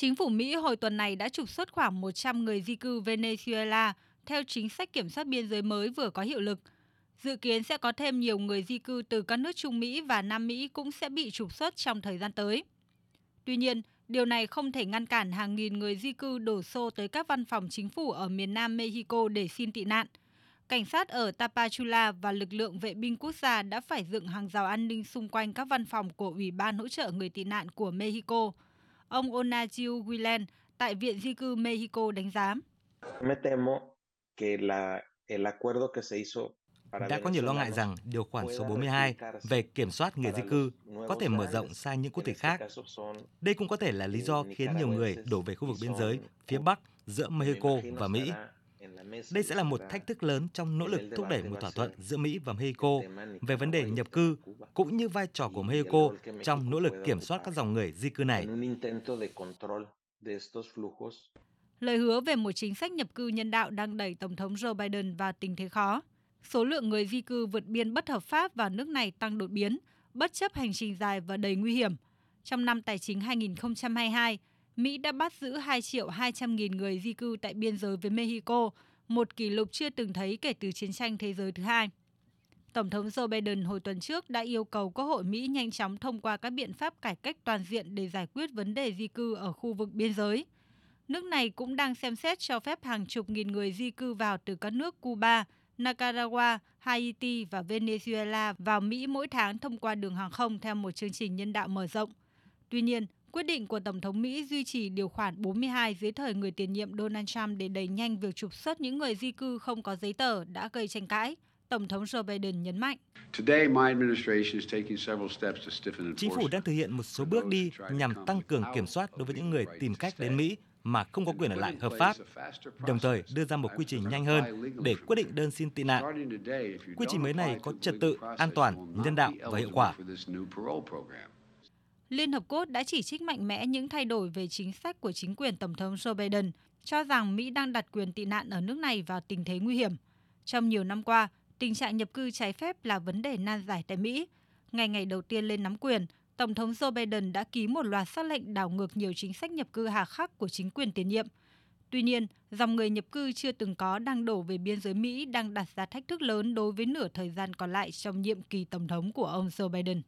Chính phủ Mỹ hồi tuần này đã trục xuất khoảng 100 người di cư Venezuela theo chính sách kiểm soát biên giới mới vừa có hiệu lực. Dự kiến sẽ có thêm nhiều người di cư từ các nước Trung Mỹ và Nam Mỹ cũng sẽ bị trục xuất trong thời gian tới. Tuy nhiên, điều này không thể ngăn cản hàng nghìn người di cư đổ xô tới các văn phòng chính phủ ở miền Nam Mexico để xin tị nạn. Cảnh sát ở Tapachula và lực lượng vệ binh quốc gia đã phải dựng hàng rào an ninh xung quanh các văn phòng của Ủy ban hỗ trợ người tị nạn của Mexico. Ông Onagio Guilen tại Viện Di cư Mexico đánh giá. Đã có nhiều lo ngại rằng điều khoản số 42 về kiểm soát người di cư có thể mở rộng sang những quốc tịch khác. Đây cũng có thể là lý do khiến nhiều người đổ về khu vực biên giới phía Bắc giữa Mexico và Mỹ. Đây sẽ là một thách thức lớn trong nỗ lực thúc đẩy một thỏa thuận giữa Mỹ và Mexico về vấn đề nhập cư, cũng như vai trò của Mexico trong nỗ lực kiểm soát các dòng người di cư này. Lời hứa về một chính sách nhập cư nhân đạo đang đẩy Tổng thống Joe Biden vào tình thế khó. Số lượng người di cư vượt biên bất hợp pháp vào nước này tăng đột biến, bất chấp hành trình dài và đầy nguy hiểm. Trong năm tài chính 2022, Mỹ đã bắt giữ 2 triệu 200 nghìn người di cư tại biên giới với Mexico, một kỷ lục chưa từng thấy kể từ chiến tranh thế giới thứ hai. Tổng thống Joe Biden hồi tuần trước đã yêu cầu Quốc hội Mỹ nhanh chóng thông qua các biện pháp cải cách toàn diện để giải quyết vấn đề di cư ở khu vực biên giới. Nước này cũng đang xem xét cho phép hàng chục nghìn người di cư vào từ các nước Cuba, Nicaragua, Haiti và Venezuela vào Mỹ mỗi tháng thông qua đường hàng không theo một chương trình nhân đạo mở rộng. Tuy nhiên, quyết định của Tổng thống Mỹ duy trì điều khoản 42 dưới thời người tiền nhiệm Donald Trump để đẩy nhanh việc trục xuất những người di cư không có giấy tờ đã gây tranh cãi. Tổng thống Joe Biden nhấn mạnh. Chính phủ đang thực hiện một số bước đi nhằm tăng cường kiểm soát đối với những người tìm cách đến Mỹ mà không có quyền ở lại hợp pháp, đồng thời đưa ra một quy trình nhanh hơn để quyết định đơn xin tị nạn. Quy trình mới này có trật tự, an toàn, nhân đạo và hiệu quả. Liên Hợp Quốc đã chỉ trích mạnh mẽ những thay đổi về chính sách của chính quyền Tổng thống Joe Biden, cho rằng Mỹ đang đặt quyền tị nạn ở nước này vào tình thế nguy hiểm. Trong nhiều năm qua, tình trạng nhập cư trái phép là vấn đề nan giải tại Mỹ. Ngày ngày đầu tiên lên nắm quyền, Tổng thống Joe Biden đã ký một loạt xác lệnh đảo ngược nhiều chính sách nhập cư hà khắc của chính quyền tiền nhiệm. Tuy nhiên, dòng người nhập cư chưa từng có đang đổ về biên giới Mỹ đang đặt ra thách thức lớn đối với nửa thời gian còn lại trong nhiệm kỳ tổng thống của ông Joe Biden.